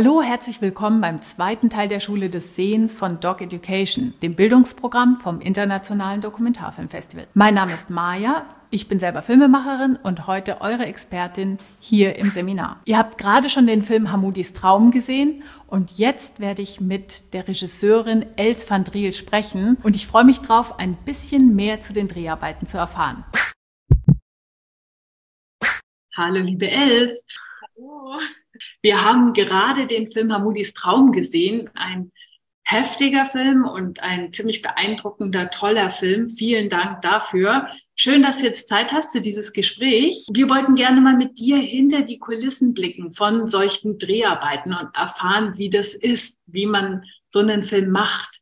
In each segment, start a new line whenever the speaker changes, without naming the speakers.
Hallo, herzlich willkommen beim zweiten Teil der Schule des Sehens von Dog Education, dem Bildungsprogramm vom Internationalen Dokumentarfilmfestival. Mein Name ist Maja, ich bin selber Filmemacherin und heute eure Expertin hier im Seminar. Ihr habt gerade schon den Film Hamoudis Traum gesehen und jetzt werde ich mit der Regisseurin Els van Driel sprechen und ich freue mich drauf, ein bisschen mehr zu den Dreharbeiten zu erfahren. Hallo, liebe Els. Hallo. Wir haben gerade den Film Hamoudis Traum gesehen, ein heftiger Film und ein ziemlich beeindruckender, toller Film. Vielen Dank dafür. Schön, dass du jetzt Zeit hast für dieses Gespräch. Wir wollten gerne mal mit dir hinter die Kulissen blicken von solchen Dreharbeiten und erfahren, wie das ist, wie man so einen Film macht.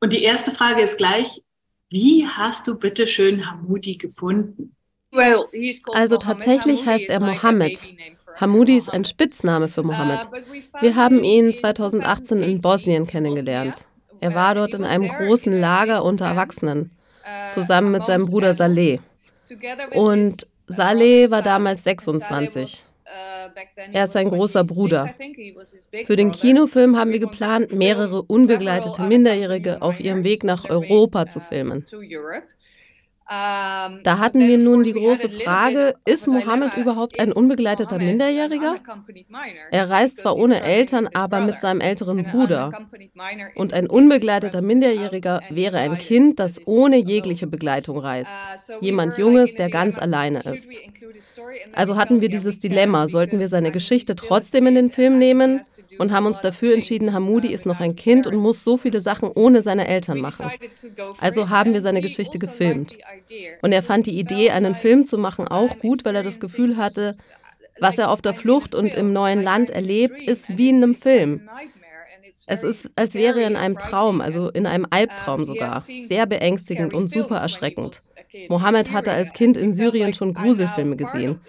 Und die erste Frage ist gleich, wie hast du bitte schön Hamoudi gefunden?
Also tatsächlich heißt er Mohammed. Hamoudi ist ein Spitzname für Mohammed. Wir haben ihn 2018 in Bosnien kennengelernt. Er war dort in einem großen Lager unter Erwachsenen, zusammen mit seinem Bruder Saleh. Und Saleh war damals 26. Er ist sein großer Bruder. Für den Kinofilm haben wir geplant, mehrere unbegleitete Minderjährige auf ihrem Weg nach Europa zu filmen. Ähm, da hatten wir nun die große Frage, ist Mohammed überhaupt ein unbegleiteter Minderjähriger? Er reist zwar ohne Eltern, aber mit seinem älteren Bruder. Und ein unbegleiteter Minderjähriger wäre ein Kind, das ohne jegliche Begleitung reist. Uh, Jemand Junges, der ganz alleine ist. Also hatten wir dieses Dilemma, sollten wir seine Geschichte trotzdem in den Film nehmen und haben uns dafür entschieden, Hamoudi ist noch ein Kind und muss so viele Sachen ohne seine Eltern machen. Also haben wir seine Geschichte gefilmt. Und er fand die Idee, einen Film zu machen, auch gut, weil er das Gefühl hatte, was er auf der Flucht und im neuen Land erlebt, ist wie in einem Film. Es ist, als wäre er in einem Traum, also in einem Albtraum sogar. Sehr beängstigend und super erschreckend. Mohammed hatte als Kind in Syrien schon Gruselfilme gesehen.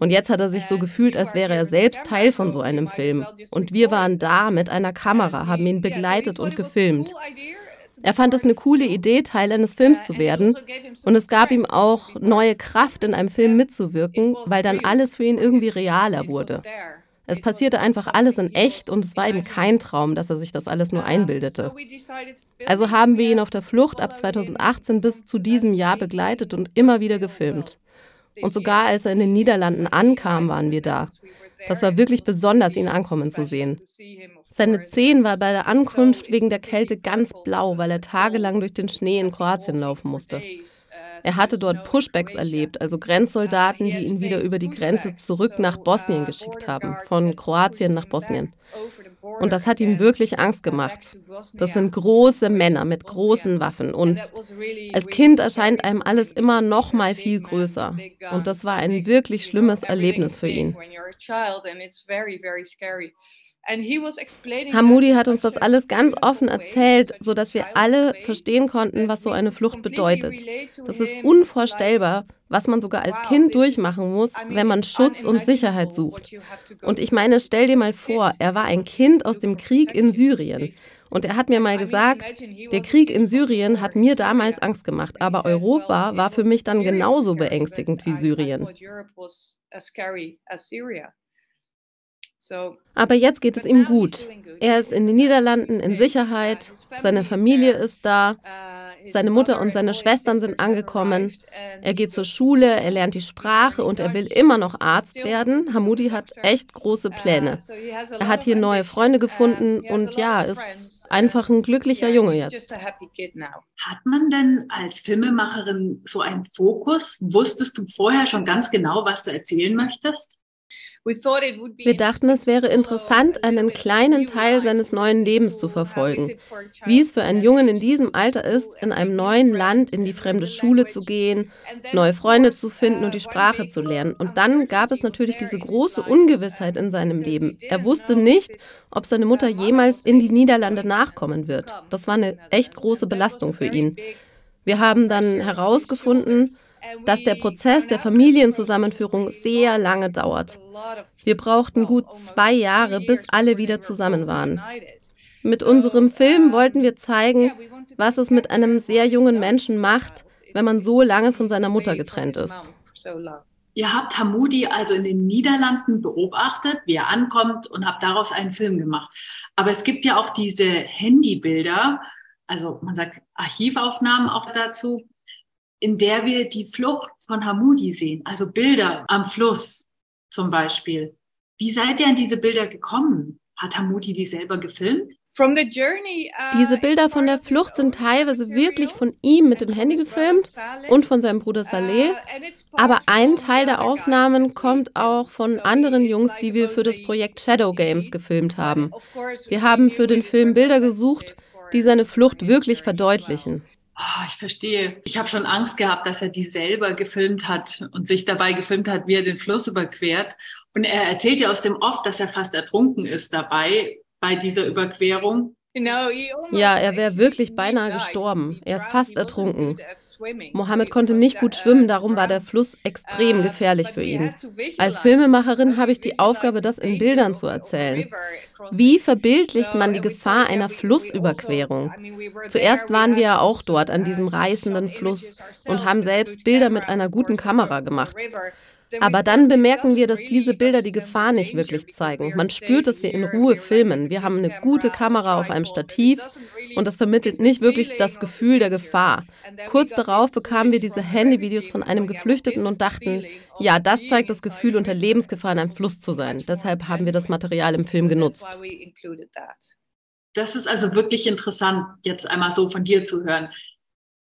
Und jetzt hat er sich so gefühlt, als wäre er selbst Teil von so einem Film. Und wir waren da mit einer Kamera, haben ihn begleitet und gefilmt. Er fand es eine coole Idee, Teil eines Films zu werden. Und es gab ihm auch neue Kraft, in einem Film mitzuwirken, weil dann alles für ihn irgendwie realer wurde. Es passierte einfach alles in echt und es war eben kein Traum, dass er sich das alles nur einbildete. Also haben wir ihn auf der Flucht ab 2018 bis zu diesem Jahr begleitet und immer wieder gefilmt. Und sogar als er in den Niederlanden ankam, waren wir da. Das war wirklich besonders, ihn ankommen zu sehen. Seine Zehen war bei der Ankunft wegen der Kälte ganz blau, weil er tagelang durch den Schnee in Kroatien laufen musste. Er hatte dort Pushbacks erlebt, also Grenzsoldaten, die ihn wieder über die Grenze zurück nach Bosnien geschickt haben, von Kroatien nach Bosnien. Und das hat ihm wirklich Angst gemacht. Das sind große Männer mit großen Waffen. Und als Kind erscheint einem alles immer noch mal viel größer. Und das war ein wirklich schlimmes Erlebnis für ihn. Hamoudi hat uns das alles ganz offen erzählt, sodass wir alle verstehen konnten, was so eine Flucht bedeutet. Das ist unvorstellbar, was man sogar als Kind durchmachen muss, wenn man Schutz und Sicherheit sucht. Und ich meine, stell dir mal vor, er war ein Kind aus dem Krieg in Syrien. Und er hat mir mal gesagt, der Krieg in Syrien hat mir damals Angst gemacht, aber Europa war für mich dann genauso beängstigend wie Syrien. Aber jetzt geht es ihm gut. Er ist in den Niederlanden in Sicherheit, seine Familie ist da, seine Mutter und seine Schwestern sind angekommen. Er geht zur Schule, er lernt die Sprache und er will immer noch Arzt werden. Hamoudi hat echt große Pläne. Er hat hier neue Freunde gefunden und ja, ist einfach ein glücklicher Junge jetzt.
Hat man denn als Filmemacherin so einen Fokus? Wusstest du vorher schon ganz genau, was du erzählen möchtest?
Wir dachten, es wäre interessant, einen kleinen Teil seines neuen Lebens zu verfolgen. Wie es für einen Jungen in diesem Alter ist, in einem neuen Land in die fremde Schule zu gehen, neue Freunde zu finden und die Sprache zu lernen. Und dann gab es natürlich diese große Ungewissheit in seinem Leben. Er wusste nicht, ob seine Mutter jemals in die Niederlande nachkommen wird. Das war eine echt große Belastung für ihn. Wir haben dann herausgefunden, dass der Prozess der Familienzusammenführung sehr lange dauert. Wir brauchten gut zwei Jahre, bis alle wieder zusammen waren. Mit unserem Film wollten wir zeigen, was es mit einem sehr jungen Menschen macht, wenn man so lange von seiner Mutter getrennt ist.
Ihr habt Hamudi also in den Niederlanden beobachtet, wie er ankommt und habt daraus einen Film gemacht. Aber es gibt ja auch diese Handybilder, also man sagt Archivaufnahmen auch dazu, in der wir die Flucht von Hamudi sehen, also Bilder am Fluss zum Beispiel. Wie seid ihr an diese Bilder gekommen? Hat Hamudi die selber gefilmt?
Uh, Diese Bilder von der Flucht sind teilweise wirklich von ihm mit dem Handy gefilmt und von seinem Bruder uh, Saleh. Aber ein Teil der Aufnahmen kommt auch von anderen Jungs, die wir für das Projekt Shadow Games gefilmt haben. Wir haben für den Film Bilder gesucht, die seine Flucht wirklich verdeutlichen.
Oh, ich verstehe. Ich habe schon Angst gehabt, dass er die selber gefilmt hat und sich dabei gefilmt hat, wie er den Fluss überquert. Und er erzählt ja aus dem Off, dass er fast ertrunken ist dabei bei dieser Überquerung.
Ja, er wäre wirklich beinahe gestorben. Er ist fast ertrunken. Mohammed konnte nicht gut schwimmen, darum war der Fluss extrem gefährlich für ihn. Als Filmemacherin habe ich die Aufgabe, das in Bildern zu erzählen. Wie verbildlicht man die Gefahr einer Flussüberquerung? Zuerst waren wir ja auch dort an diesem reißenden Fluss und haben selbst Bilder mit einer guten Kamera gemacht. Aber dann bemerken wir, dass diese Bilder die Gefahr nicht wirklich zeigen. Man spürt, dass wir in Ruhe filmen. Wir haben eine gute Kamera auf einem Stativ und das vermittelt nicht wirklich das Gefühl der Gefahr. Kurz darauf bekamen wir diese Handyvideos von einem Geflüchteten und dachten, ja, das zeigt das Gefühl, unter Lebensgefahr in einem Fluss zu sein. Deshalb haben wir das Material im Film genutzt.
Das ist also wirklich interessant, jetzt einmal so von dir zu hören.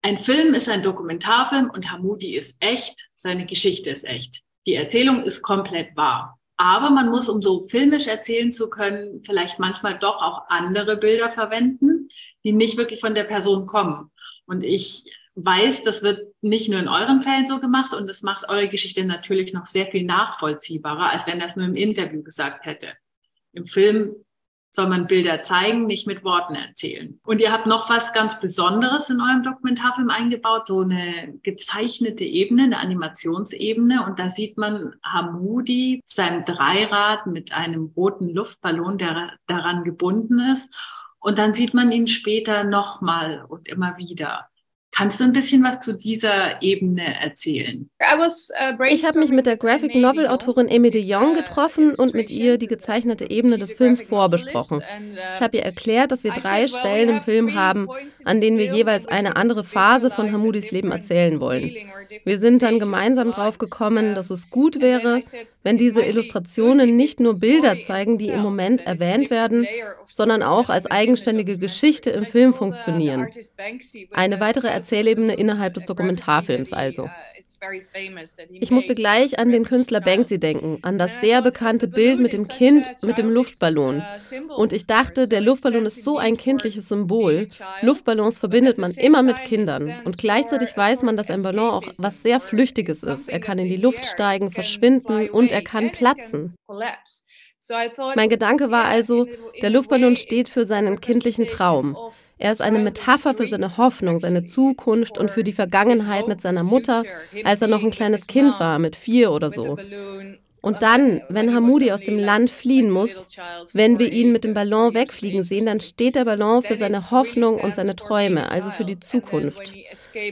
Ein Film ist ein Dokumentarfilm und Hamudi ist echt, seine Geschichte ist echt. Die Erzählung ist komplett wahr. Aber man muss, um so filmisch erzählen zu können, vielleicht manchmal doch auch andere Bilder verwenden, die nicht wirklich von der Person kommen. Und ich weiß, das wird nicht nur in euren Fällen so gemacht und das macht eure Geschichte natürlich noch sehr viel nachvollziehbarer, als wenn das nur im Interview gesagt hätte. Im Film soll man Bilder zeigen, nicht mit Worten erzählen. Und ihr habt noch was ganz Besonderes in eurem Dokumentarfilm eingebaut, so eine gezeichnete Ebene, eine Animationsebene. Und da sieht man Hamudi, sein Dreirad mit einem roten Luftballon, der daran gebunden ist. Und dann sieht man ihn später nochmal und immer wieder. Kannst du ein bisschen was zu dieser Ebene erzählen?
Uh, ich habe mich mit der Graphic Novel Autorin Amy de Jong uh, getroffen und mit ihr die gezeichnete Ebene des Films vorbesprochen. Uh, ich habe ihr erklärt, dass wir drei Stellen im Film haben, an denen wir jeweils eine andere Phase von Hamudis Leben erzählen wollen. Wir sind dann gemeinsam drauf gekommen, dass es gut wäre, wenn diese Illustrationen nicht nur Bilder zeigen, die im Moment erwähnt werden, sondern auch als eigenständige Geschichte im Film funktionieren. Eine weitere Erzählebene innerhalb des Dokumentarfilms also. Ich musste gleich an den Künstler Banksy denken, an das sehr bekannte Bild mit dem Kind mit dem Luftballon. Und ich dachte, der Luftballon ist so ein kindliches Symbol. Luftballons verbindet man immer mit Kindern. Und gleichzeitig weiß man, dass ein Ballon auch was sehr Flüchtiges ist. Er kann in die Luft steigen, verschwinden und er kann platzen. Mein Gedanke war also, der Luftballon steht für seinen kindlichen Traum. Er ist eine Metapher für seine Hoffnung, seine Zukunft und für die Vergangenheit mit seiner Mutter, als er noch ein kleines Kind war, mit vier oder so. Und dann, wenn Hamudi aus dem Land fliehen muss, wenn wir ihn mit dem Ballon wegfliegen sehen, dann steht der Ballon für seine Hoffnung und seine Träume, also für die Zukunft.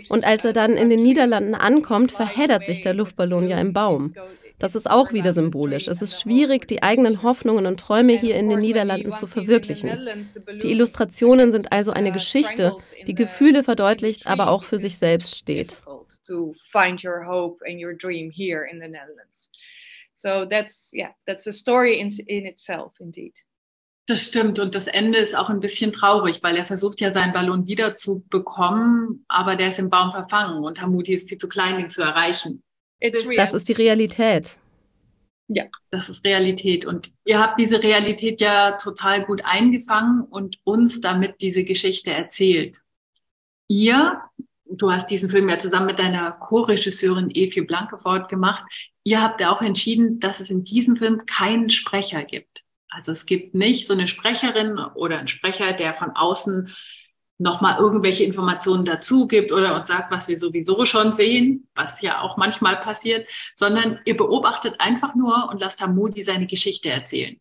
Und als er dann in den Niederlanden ankommt, verheddert sich der Luftballon ja im Baum. Das ist auch wieder symbolisch. Es ist schwierig, die eigenen Hoffnungen und Träume hier in den Niederlanden zu verwirklichen. Die Illustrationen sind also eine Geschichte, die Gefühle verdeutlicht, aber auch für sich selbst steht.
So that's yeah, that's a story in, in itself, indeed. Das stimmt. Und das Ende ist auch ein bisschen traurig, weil er versucht ja seinen Ballon wieder zu bekommen, aber der ist im Baum verfangen und Hamuti ist viel zu klein, ihn zu erreichen.
Das ist die Realität.
Ja, das ist Realität. Und ihr habt diese Realität ja total gut eingefangen und uns damit diese Geschichte erzählt. Ihr, du hast diesen Film ja zusammen mit deiner Co-Regisseurin Evie Blankefort gemacht. Ihr habt ja auch entschieden, dass es in diesem Film keinen Sprecher gibt. Also es gibt nicht so eine Sprecherin oder einen Sprecher, der von außen nochmal irgendwelche Informationen dazu gibt oder uns sagt, was wir sowieso schon sehen, was ja auch manchmal passiert, sondern ihr beobachtet einfach nur und lasst Hamudi seine Geschichte erzählen.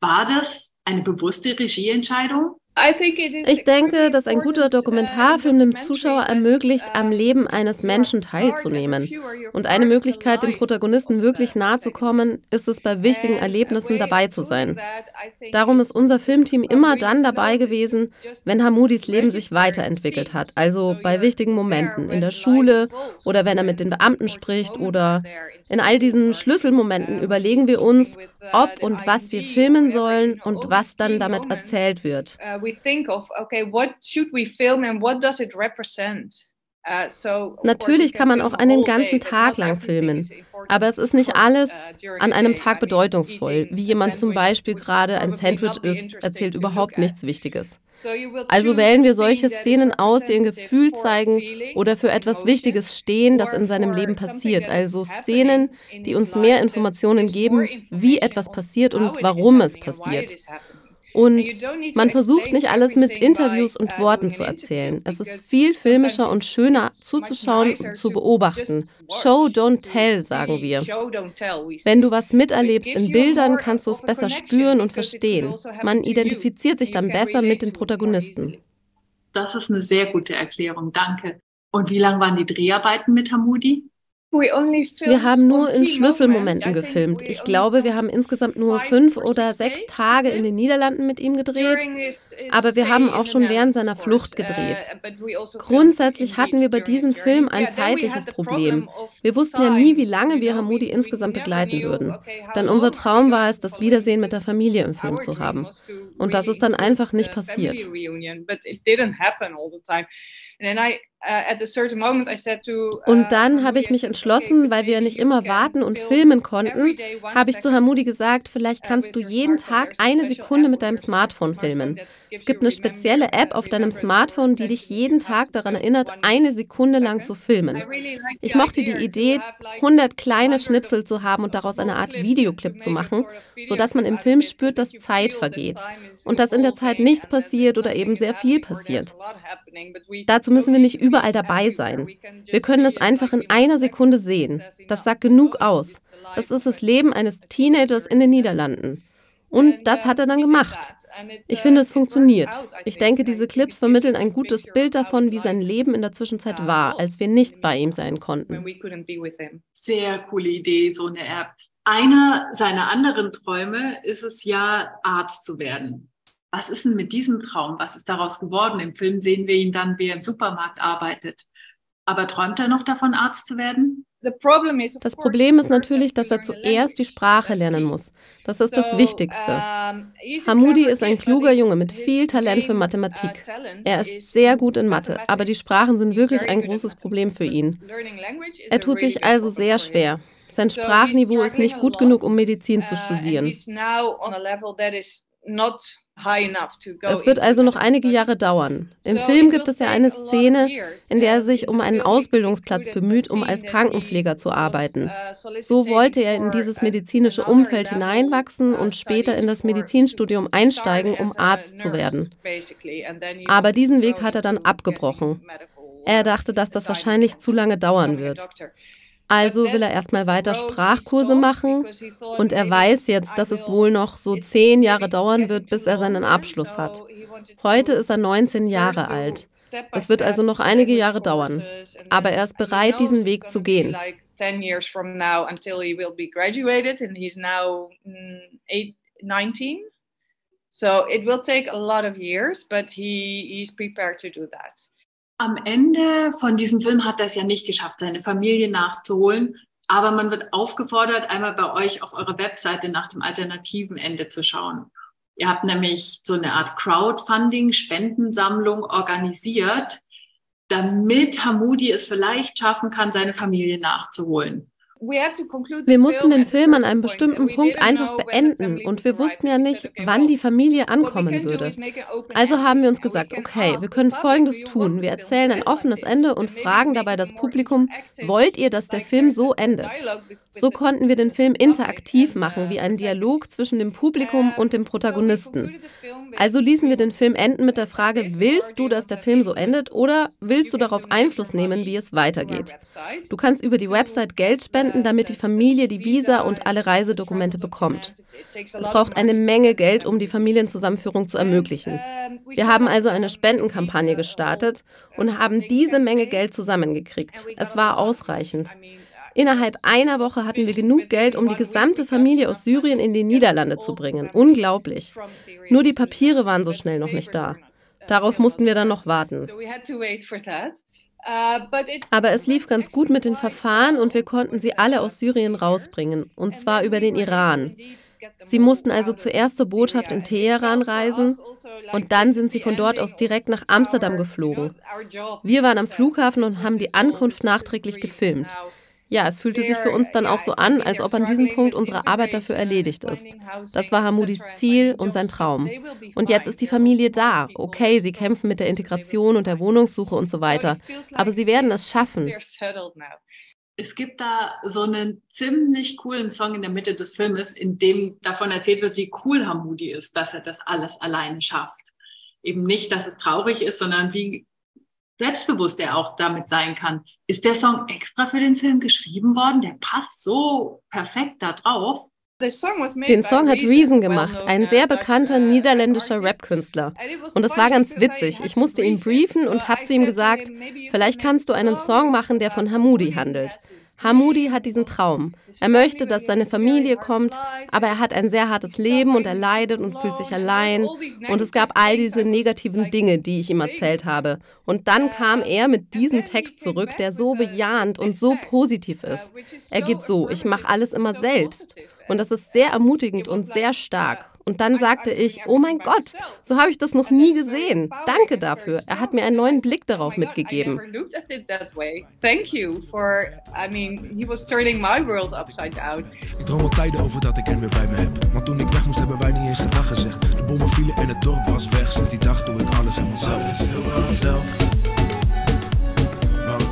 War das eine bewusste Regieentscheidung?
Ich denke, dass ein guter Dokumentarfilm dem Zuschauer ermöglicht, am Leben eines Menschen teilzunehmen. Und eine Möglichkeit, dem Protagonisten wirklich nahe zu kommen, ist es, bei wichtigen Erlebnissen dabei zu sein. Darum ist unser Filmteam immer dann dabei gewesen, wenn Hamoudis Leben sich weiterentwickelt hat, also bei wichtigen Momenten in der Schule oder wenn er mit den Beamten spricht oder in all diesen Schlüsselmomenten überlegen wir uns, ob und was wir filmen sollen und was dann damit erzählt wird we think of, okay, what should we film and what does it represent? Uh, Natürlich kann man auch einen ganzen Tag lang filmen, aber es ist nicht alles uh, an einem Tag bedeutungsvoll. Wie jemand zum Beispiel gerade ein Sandwich isst, erzählt überhaupt nichts Wichtiges. Also wählen wir solche Szenen aus, die ein Gefühl zeigen oder für etwas Wichtiges stehen, das in seinem Leben passiert. Also Szenen, die uns mehr Informationen geben, wie etwas passiert und warum es passiert. Und man versucht nicht alles mit Interviews und uh, Worten zu erzählen. Es ist viel filmischer und schöner zuzuschauen und zu beobachten. Show, don't tell, sagen wir. Wenn du was miterlebst in Bildern, kannst du es besser spüren und verstehen. Also man identifiziert sich dann besser mit den Protagonisten.
Das ist eine sehr gute Erklärung, danke. Und wie lang waren die Dreharbeiten mit Hamudi?
Wir haben nur in Schlüsselmomenten gefilmt. Ich glaube, wir haben insgesamt nur fünf oder sechs Tage in den Niederlanden mit ihm gedreht, aber wir haben auch schon während seiner Flucht uh, gedreht. Also Grundsätzlich hatten wir bei diesem Film ein zeitliches Problem. Wir wussten ja nie, wie lange wir Hamudi insgesamt begleiten würden. Denn unser Traum war es, das Wiedersehen mit der Familie im Film zu haben. Und das ist dann einfach nicht passiert. Uh, und uh, dann habe ich mich entschlossen, weil wir nicht immer warten und filmen konnten, habe ich zu Hamudi gesagt, vielleicht uh, kannst du jeden Tag eine Sekunde mit deinem Smartphone filmen. Es gibt eine spezielle App auf deinem Smartphone, die dich jeden Tag daran erinnert, eine Sekunde lang zu filmen. Ich mochte die Idee, 100 kleine Schnipsel zu haben und daraus eine Art Videoclip zu machen, sodass man im Film spürt, dass Zeit vergeht und dass in der Zeit nichts passiert oder eben sehr viel passiert. Dazu müssen wir nicht überall dabei sein. Wir können es einfach in einer Sekunde sehen. Das sagt genug aus. Das ist das Leben eines Teenagers in den Niederlanden. Und das hat er dann gemacht. Ich finde, es funktioniert. Ich denke, diese Clips vermitteln ein gutes Bild davon, wie sein Leben in der Zwischenzeit war, als wir nicht bei ihm sein konnten.
Sehr coole Idee, so eine App. Einer seiner anderen Träume ist es ja, Arzt zu werden was ist denn mit diesem Traum? Was ist daraus geworden? Im Film sehen wir ihn dann, wie er im Supermarkt arbeitet. Aber träumt er noch davon, Arzt zu werden?
Das Problem ist natürlich, dass er zuerst die Sprache lernen muss. Das ist das Wichtigste. Hamudi ist ein kluger Junge mit viel Talent für Mathematik. Er ist sehr gut in Mathe, aber die Sprachen sind wirklich ein großes Problem für ihn. Er tut sich also sehr schwer. Sein Sprachniveau ist nicht gut genug, um Medizin zu studieren. Es wird also noch einige Jahre dauern. Im Film gibt es ja eine Szene, in der er sich um einen Ausbildungsplatz bemüht, um als Krankenpfleger zu arbeiten. Uh, so wollte er in dieses medizinische Umfeld hineinwachsen und später in das Medizinstudium einsteigen, um Arzt zu werden. Aber diesen Weg hat er dann abgebrochen. Er dachte, dass das wahrscheinlich zu lange dauern wird. Also will er erstmal weiter Sprachkurse machen und er weiß jetzt, dass es wohl noch so zehn Jahre dauern wird, bis er seinen Abschluss hat. Heute ist er 19 Jahre alt. Es wird also noch einige Jahre dauern. Aber er ist bereit, diesen Weg zu gehen. 10 years from now until he will be graduated and he's now 19. Mm, so it will take a lot of years, but he, he's prepared to do that.
Am Ende von diesem Film hat er es ja nicht geschafft, seine Familie nachzuholen. Aber man wird aufgefordert, einmal bei euch auf eurer Webseite nach dem alternativen Ende zu schauen. Ihr habt nämlich so eine Art Crowdfunding, Spendensammlung organisiert, damit Hamudi es vielleicht schaffen kann, seine Familie nachzuholen.
Wir mussten den Film an einem bestimmten Punkt einfach beenden und wir wussten ja nicht, wann die Familie ankommen würde. Also haben wir uns gesagt, okay, wir können Folgendes tun. Wir erzählen ein offenes Ende und fragen dabei das Publikum, wollt ihr, dass der Film so endet? So konnten wir den Film interaktiv machen, wie ein Dialog zwischen dem Publikum und dem Protagonisten. Also ließen wir den Film enden mit der Frage, willst du, dass der Film so endet oder willst du darauf Einfluss nehmen, wie es weitergeht? Du kannst über die Website Geld spenden Spenden, damit die Familie die Visa und alle Reisedokumente bekommt. Es braucht eine Menge Geld, um die Familienzusammenführung zu ermöglichen. Wir haben also eine Spendenkampagne gestartet und haben diese Menge Geld zusammengekriegt. Es war ausreichend. Innerhalb einer Woche hatten wir genug Geld, um die gesamte Familie aus Syrien in die Niederlande zu bringen. Unglaublich. Nur die Papiere waren so schnell noch nicht da. Darauf mussten wir dann noch warten. Aber es lief ganz gut mit den Verfahren und wir konnten sie alle aus Syrien rausbringen, und zwar über den Iran. Sie mussten also zuerst zur Botschaft in Teheran reisen und dann sind sie von dort aus direkt nach Amsterdam geflogen. Wir waren am Flughafen und haben die Ankunft nachträglich gefilmt. Ja, es fühlte sich für uns dann auch so an, als ob an diesem Punkt unsere Arbeit dafür erledigt ist. Das war Hamudis Ziel und sein Traum. Und jetzt ist die Familie da. Okay, sie kämpfen mit der Integration und der Wohnungssuche und so weiter. Aber sie werden es schaffen.
Es gibt da so einen ziemlich coolen Song in der Mitte des Filmes, in dem davon erzählt wird, wie cool Hamudi ist, dass er das alles alleine schafft. Eben nicht, dass es traurig ist, sondern wie selbstbewusst er auch damit sein kann. Ist der Song extra für den Film geschrieben worden? Der passt so perfekt da drauf.
Den Song hat Reason gemacht, ein sehr bekannter niederländischer Rap-Künstler. Und es war ganz witzig. Ich musste ihn briefen und habe zu ihm gesagt, vielleicht kannst du einen Song machen, der von Hamudi handelt. Hamudi hat diesen Traum. Er möchte, dass seine Familie kommt, aber er hat ein sehr hartes Leben und er leidet und fühlt sich allein. Und es gab all diese negativen Dinge, die ich ihm erzählt habe. Und dann kam er mit diesem Text zurück, der so bejahend und so positiv ist. Er geht so, ich mache alles immer selbst. Und das ist sehr ermutigend und sehr stark. Und dann sagte ich, oh mein Gott, so habe ich das noch nie gesehen. Danke dafür. Er hat mir einen neuen Blick darauf mitgegeben.
Ik droom al tijden over dat ik hem weer bij me heb. Maar toen ik weg moest, hebben wij niet eens gedag gezegd. De bommen vielen en het dorp was weg. Sinds die dag doe ik alles helemaal zelf.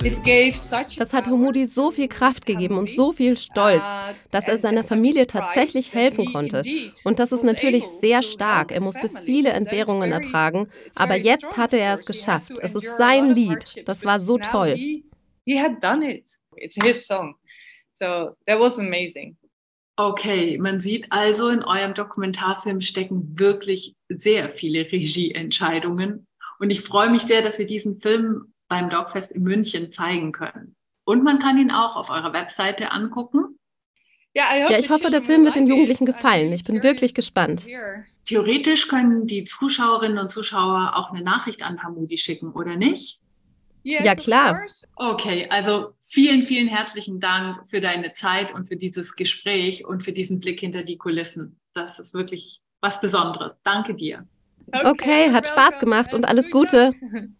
Das hat Humudi so viel Kraft gegeben und so viel Stolz, dass er seiner Familie tatsächlich helfen konnte. Und das ist natürlich sehr stark. Er musste viele Entbehrungen ertragen, aber jetzt hatte er es geschafft. Es ist sein Lied. Das war so toll.
Okay, man sieht also, in eurem Dokumentarfilm stecken wirklich sehr viele Regieentscheidungen. Und ich freue mich sehr, dass wir diesen Film beim Dogfest in München zeigen können. Und man kann ihn auch auf eurer Webseite angucken.
Ja, ich hoffe, der Film wird den Jugendlichen gefallen. Ich bin wirklich gespannt.
Theoretisch können die Zuschauerinnen und Zuschauer auch eine Nachricht an Hamudi schicken, oder nicht?
Ja, klar.
Okay, also vielen, vielen herzlichen Dank für deine Zeit und für dieses Gespräch und für diesen Blick hinter die Kulissen. Das ist wirklich was Besonderes. Danke dir.
Okay, hat Spaß gemacht und alles Gute.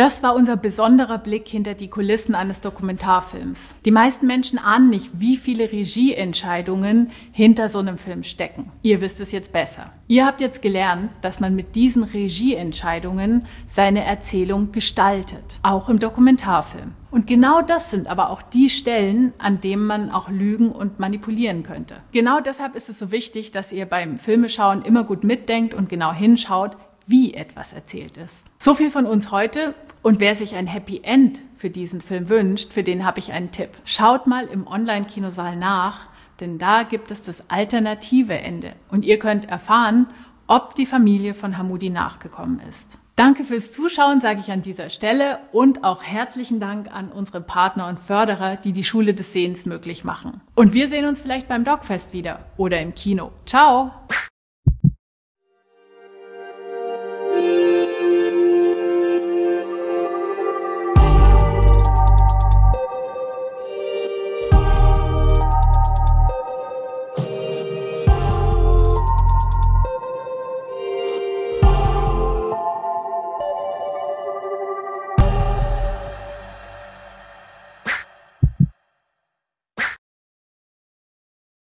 Das war unser besonderer Blick hinter die Kulissen eines Dokumentarfilms. Die meisten Menschen ahnen nicht, wie viele Regieentscheidungen hinter so einem Film stecken. Ihr wisst es jetzt besser. Ihr habt jetzt gelernt, dass man mit diesen Regieentscheidungen seine Erzählung gestaltet, auch im Dokumentarfilm. Und genau das sind aber auch die Stellen, an denen man auch lügen und manipulieren könnte. Genau deshalb ist es so wichtig, dass ihr beim Filmeschauen immer gut mitdenkt und genau hinschaut, wie etwas erzählt ist. So viel von uns heute. Und wer sich ein Happy End für diesen Film wünscht, für den habe ich einen Tipp. Schaut mal im Online-Kinosaal nach, denn da gibt es das alternative Ende. Und ihr könnt erfahren, ob die Familie von Hamudi nachgekommen ist. Danke fürs Zuschauen, sage ich an dieser Stelle und auch herzlichen Dank an unsere Partner und Förderer, die die Schule des Sehens möglich machen. Und wir sehen uns vielleicht beim Dogfest wieder oder im Kino. Ciao!